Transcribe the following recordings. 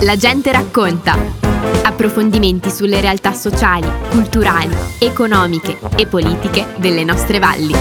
La gente racconta. Approfondimenti sulle realtà sociali, culturali, economiche e politiche delle nostre valli.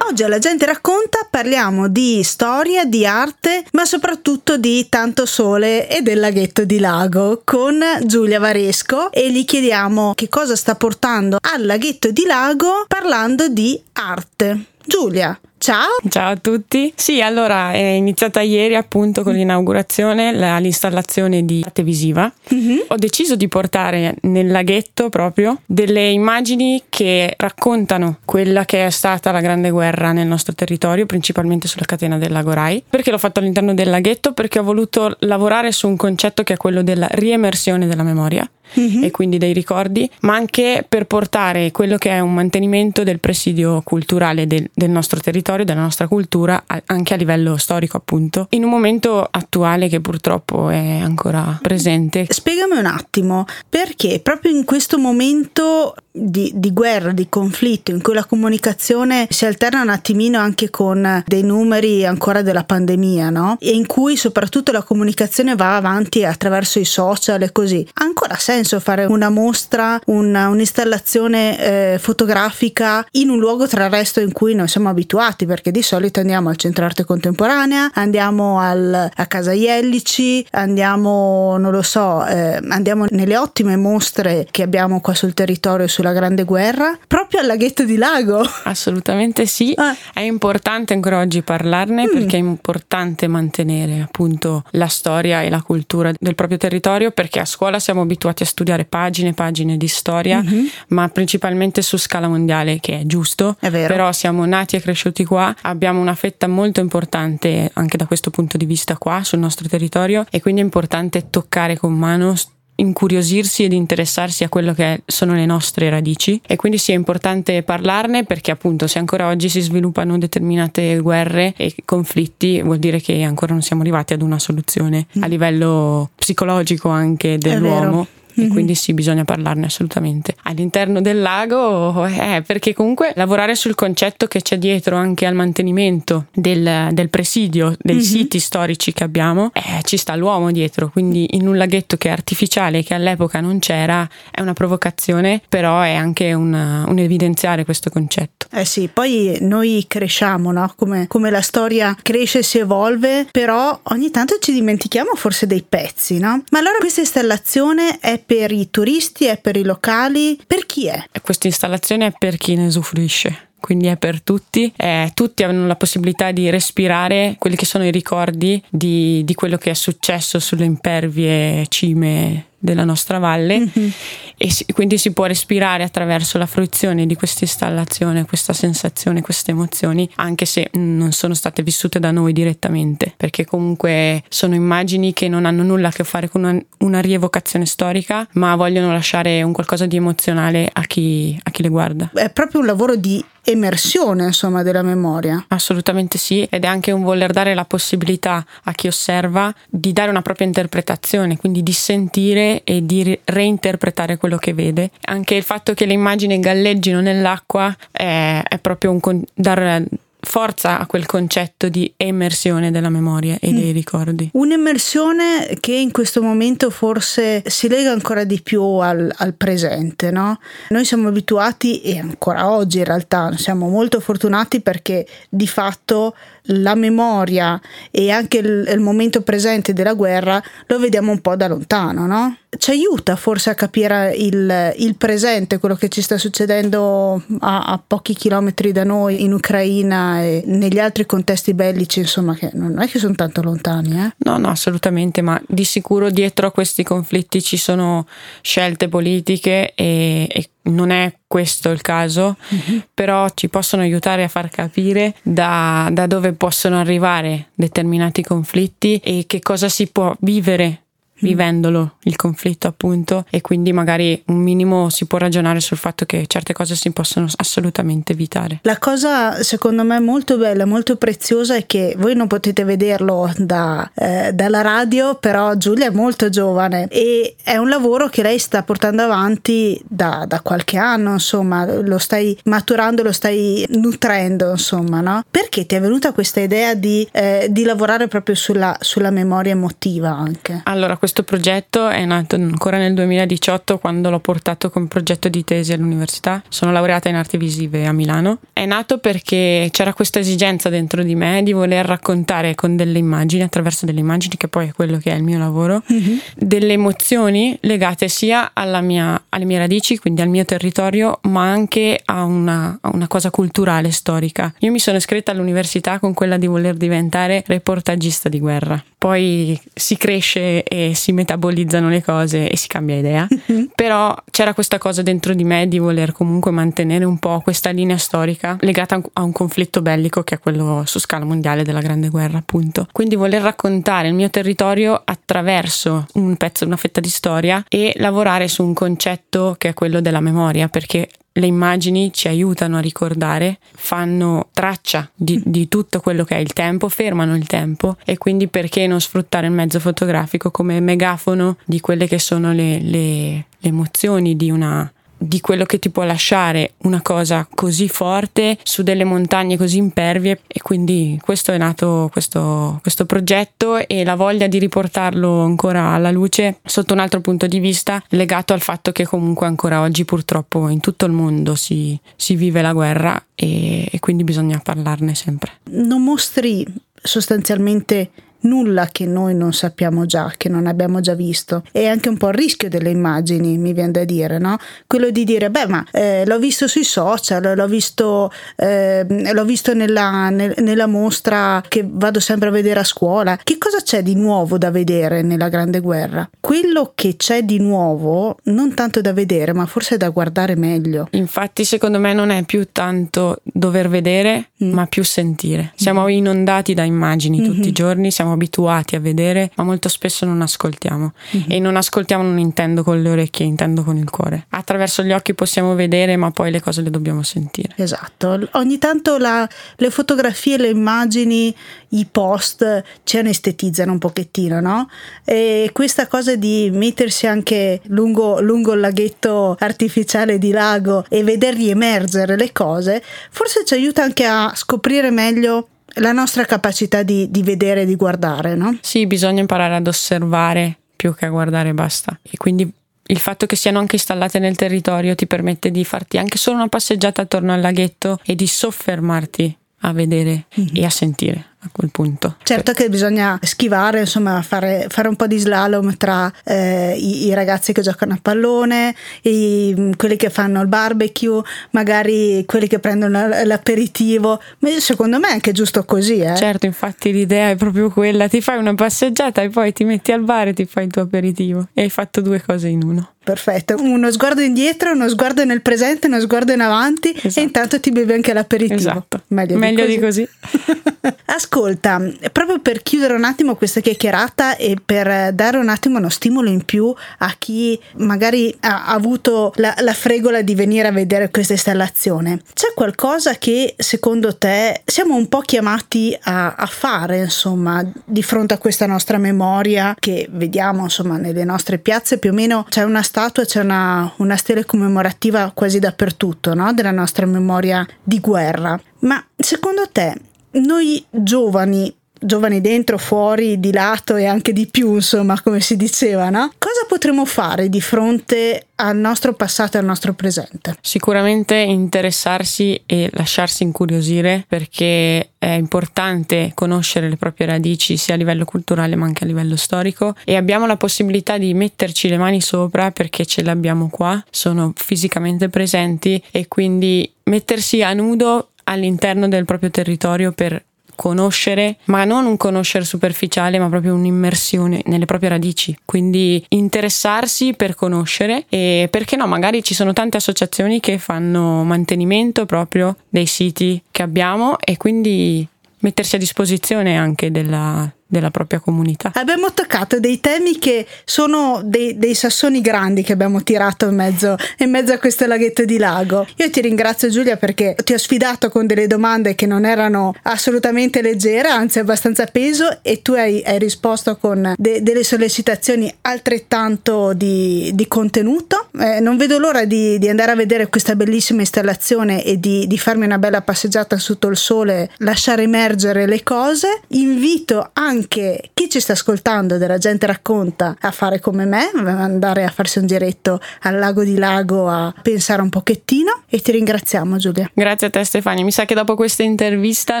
Oggi alla gente racconta parliamo di storia, di arte, ma soprattutto di tanto sole e del laghetto di Lago con Giulia Varesco e gli chiediamo che cosa sta portando al laghetto di Lago parlando di arte. Giulia, Ciao! Ciao a tutti. Sì, allora è iniziata ieri appunto con l'inaugurazione la, l'installazione di arte visiva. Mm-hmm. Ho deciso di portare nel laghetto proprio delle immagini che raccontano quella che è stata la grande guerra nel nostro territorio, principalmente sulla catena del lago Rai. Perché l'ho fatto all'interno del laghetto? Perché ho voluto lavorare su un concetto che è quello della riemersione della memoria mm-hmm. e quindi dei ricordi, ma anche per portare quello che è un mantenimento del presidio culturale del, del nostro territorio, della nostra cultura, anche a livello storico appunto, in un momento attuale che purtroppo è ancora presente. Spiegami un attimo, perché proprio in questo momento di, di, guerra, di conflitto, in cui la comunicazione si alterna un attimino anche con dei numeri ancora della pandemia, no? E in cui soprattutto la comunicazione va avanti attraverso i social e così. Ha ancora senso fare una mostra, una, un'installazione eh, fotografica in un luogo tra il resto in cui noi siamo abituati, perché di solito andiamo al Centro Arte Contemporanea, andiamo al, a Casa Iellici, andiamo, non lo so, eh, andiamo nelle ottime mostre che abbiamo qua sul territorio sulla Grande Guerra, proprio al laghetto di Lago. Assolutamente sì, ah. è importante ancora oggi parlarne mm. perché è importante mantenere appunto la storia e la cultura del proprio territorio perché a scuola siamo abituati a studiare pagine e pagine di storia, mm-hmm. ma principalmente su scala mondiale, che è giusto, è vero. però siamo nati e cresciuti qua, abbiamo una fetta molto importante anche da questo punto di vista qua sul nostro territorio e quindi è importante toccare con mano incuriosirsi ed interessarsi a quello che sono le nostre radici. E quindi è importante parlarne perché appunto se ancora oggi si sviluppano determinate guerre e conflitti vuol dire che ancora non siamo arrivati ad una soluzione a mm. livello psicologico anche dell'uomo e mm-hmm. quindi sì, bisogna parlarne assolutamente. All'interno del lago, eh, perché comunque lavorare sul concetto che c'è dietro anche al mantenimento del, del presidio dei mm-hmm. siti storici che abbiamo, eh, ci sta l'uomo dietro, quindi in un laghetto che è artificiale, che all'epoca non c'era, è una provocazione, però è anche una, un evidenziare questo concetto. Eh sì, poi noi cresciamo, no? Come, come la storia cresce e si evolve, però ogni tanto ci dimentichiamo forse dei pezzi, no? Ma allora questa installazione è per i turisti, è per i locali, per chi è? Questa installazione è per chi ne usufruisce quindi è per tutti. Eh, tutti hanno la possibilità di respirare quelli che sono i ricordi di, di quello che è successo sulle impervie cime della nostra valle mm-hmm. e si, quindi si può respirare attraverso la fruizione di questa installazione, questa sensazione, queste emozioni, anche se non sono state vissute da noi direttamente, perché comunque sono immagini che non hanno nulla a che fare con una, una rievocazione storica, ma vogliono lasciare un qualcosa di emozionale a chi, a chi le guarda. È proprio un lavoro di emersione insomma della memoria. Assolutamente sì, ed è anche un voler dare la possibilità a chi osserva di dare una propria interpretazione, quindi di sentire e di reinterpretare quello che vede. Anche il fatto che le immagini galleggino nell'acqua è, è proprio un dar forza a quel concetto di emersione della memoria e dei mm. ricordi. Un'emersione che in questo momento forse si lega ancora di più al, al, presente, no? Noi siamo abituati e ancora oggi in realtà siamo molto fortunati perché di fatto la memoria e anche il, il momento presente della guerra lo vediamo un po' da lontano, no? Ci aiuta forse a capire il, il presente, quello che ci sta succedendo a, a, pochi chilometri da noi in Ucraina e negli altri contesti bellici, insomma, che non è che sono tanto lontani. Eh? No, no, assolutamente, ma di sicuro dietro a questi conflitti ci sono scelte politiche e, e non è questo il caso, mm-hmm. però ci possono aiutare a far capire da, da, dove possono arrivare determinati conflitti e che cosa si può vivere vivendolo il conflitto appunto e quindi magari un minimo si può ragionare sul fatto che certe cose si possono assolutamente evitare. La cosa secondo me molto bella, molto preziosa è che voi non potete vederlo da, eh, dalla radio, però Giulia è molto giovane e è un lavoro che lei sta portando avanti da, da qualche anno, insomma, lo stai maturando, lo stai nutrendo, insomma, no? Perché ti è venuta questa idea di, eh, di lavorare proprio sulla, sulla memoria emotiva anche? Allora, questo progetto è nato ancora nel 2018 quando l'ho portato come progetto di tesi all'università. Sono laureata in arti visive a Milano. È nato perché c'era questa esigenza dentro di me di voler raccontare con delle immagini, attraverso delle immagini, che poi è quello che è il mio lavoro, mm-hmm. delle emozioni legate sia mia, alle mie radici, quindi al mio territorio, ma anche a una, a una cosa culturale, storica. Io mi sono iscritta all'università con quella di voler diventare reportagista di guerra. Poi si cresce e si metabolizzano le cose e si cambia idea, mm-hmm. però c'era questa cosa dentro di me di voler comunque mantenere un po' questa linea storica legata a un conflitto bellico che è quello su scala mondiale della Grande Guerra, appunto. Quindi voler raccontare il mio territorio attraverso un pezzo, una fetta di storia e lavorare su un concetto che è quello della memoria, perché le immagini ci aiutano a ricordare, fanno traccia di, di, tutto quello che è il tempo, fermano il tempo e quindi perché non sfruttare il mezzo fotografico come megafono di quelle che sono le, le, le emozioni di una di quello che ti può lasciare una cosa così forte su delle montagne così impervie e quindi questo è nato questo, questo progetto e la voglia di riportarlo ancora alla luce sotto un altro punto di vista legato al fatto che comunque ancora oggi purtroppo in tutto il mondo si, si vive la guerra e, e quindi bisogna parlarne sempre. Non mostri sostanzialmente nulla che noi non sappiamo già, che non abbiamo già visto. E anche un po' il rischio delle immagini, mi viene da dire, no? Quello di dire, beh, ma eh, l'ho visto sui social, l'ho visto, eh, l'ho visto nella, nel, nella, mostra che vado sempre a vedere a scuola. Che cosa c'è di nuovo da vedere nella Grande Guerra? Quello che c'è di nuovo, non tanto da vedere, ma forse da guardare meglio. Infatti, secondo me non è più tanto dover vedere, mm. ma più sentire. Siamo mm. inondati da immagini tutti mm-hmm. i giorni, siamo siamo abituati a vedere, ma molto spesso non ascoltiamo. Mm-hmm. E non ascoltiamo non intendo con le orecchie, intendo con il cuore. Attraverso gli occhi possiamo vedere, ma poi le cose le dobbiamo sentire. Esatto. Ogni tanto la, le fotografie, le immagini, i post ci anestetizzano un pochettino, no? E questa cosa di mettersi anche lungo, lungo il laghetto artificiale di lago e vedergli emergere le cose, forse ci aiuta anche a scoprire meglio la nostra capacità di, di vedere e di guardare, no? Sì, bisogna imparare ad osservare più che a guardare basta. E quindi il fatto che siano anche installate nel territorio ti permette di farti anche solo una passeggiata attorno al laghetto e di soffermarti a vedere mm-hmm. e a sentire a quel punto. Certo che bisogna schivare, insomma, fare, fare un po' di slalom tra eh, i, i, ragazzi che giocano a pallone, i, quelli che fanno il barbecue, magari quelli che prendono l'aperitivo. Ma secondo me è anche giusto così. Eh? Certo, infatti l'idea è proprio quella: ti fai una passeggiata e poi ti metti al bar e ti fai il tuo aperitivo. E hai fatto due cose in uno. Perfetto, uno sguardo indietro, uno sguardo nel presente, uno sguardo in avanti esatto. e intanto ti bevi anche l'aperitivo. Esatto. Meglio, Meglio di così. Di così. Ascolta, proprio per chiudere un attimo questa chiacchierata e per dare un attimo uno stimolo in più a chi magari ha avuto la, la fregola di venire a vedere questa installazione, c'è qualcosa che secondo te siamo un po' chiamati a, a fare, insomma, di fronte a questa nostra memoria che vediamo, insomma, nelle nostre piazze più o meno c'è una statua, c'è una, una stele commemorativa quasi dappertutto, no? Della nostra memoria di guerra. Ma secondo te noi giovani giovani dentro, fuori, di lato e anche di più, insomma, come si diceva, no? Cosa potremmo fare di fronte al nostro passato e al nostro presente? Sicuramente interessarsi e lasciarsi incuriosire perché è importante conoscere le proprie radici sia a livello culturale ma anche a livello storico e abbiamo la possibilità di metterci le mani sopra perché ce le abbiamo qua, sono fisicamente presenti e quindi mettersi a nudo all'interno del proprio territorio per conoscere, ma non un conoscere superficiale, ma proprio un'immersione nelle proprie radici. Quindi interessarsi per conoscere e perché no, magari ci sono tante associazioni che fanno mantenimento proprio dei siti che abbiamo e quindi mettersi a disposizione anche della, della propria comunità. Abbiamo toccato dei temi che sono dei, dei sassoni grandi che abbiamo tirato in mezzo, in mezzo a questo laghetto di lago. Io ti ringrazio Giulia perché ti ho sfidato con delle domande che non erano assolutamente leggere, anzi abbastanza peso e tu hai, hai risposto con de, delle sollecitazioni altrettanto di, di contenuto. Eh, non vedo l'ora di, di, andare a vedere questa bellissima installazione e di, di farmi una bella passeggiata sotto il sole, lasciare emergere le cose. Invito anche chi ci sta ascoltando della gente racconta a fare come me, andare a farsi un giretto al lago di Lago a pensare un pochettino e ti ringraziamo Giulia. Grazie a te Stefania, mi sa che dopo questa intervista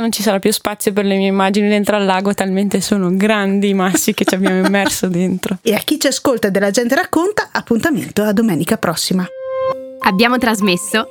non ci sarà più spazio per le mie immagini dentro al lago, talmente sono grandi i massi che ci abbiamo immerso dentro. E a chi ci ascolta della gente racconta, appuntamento a domenica prossima. Abbiamo trasmesso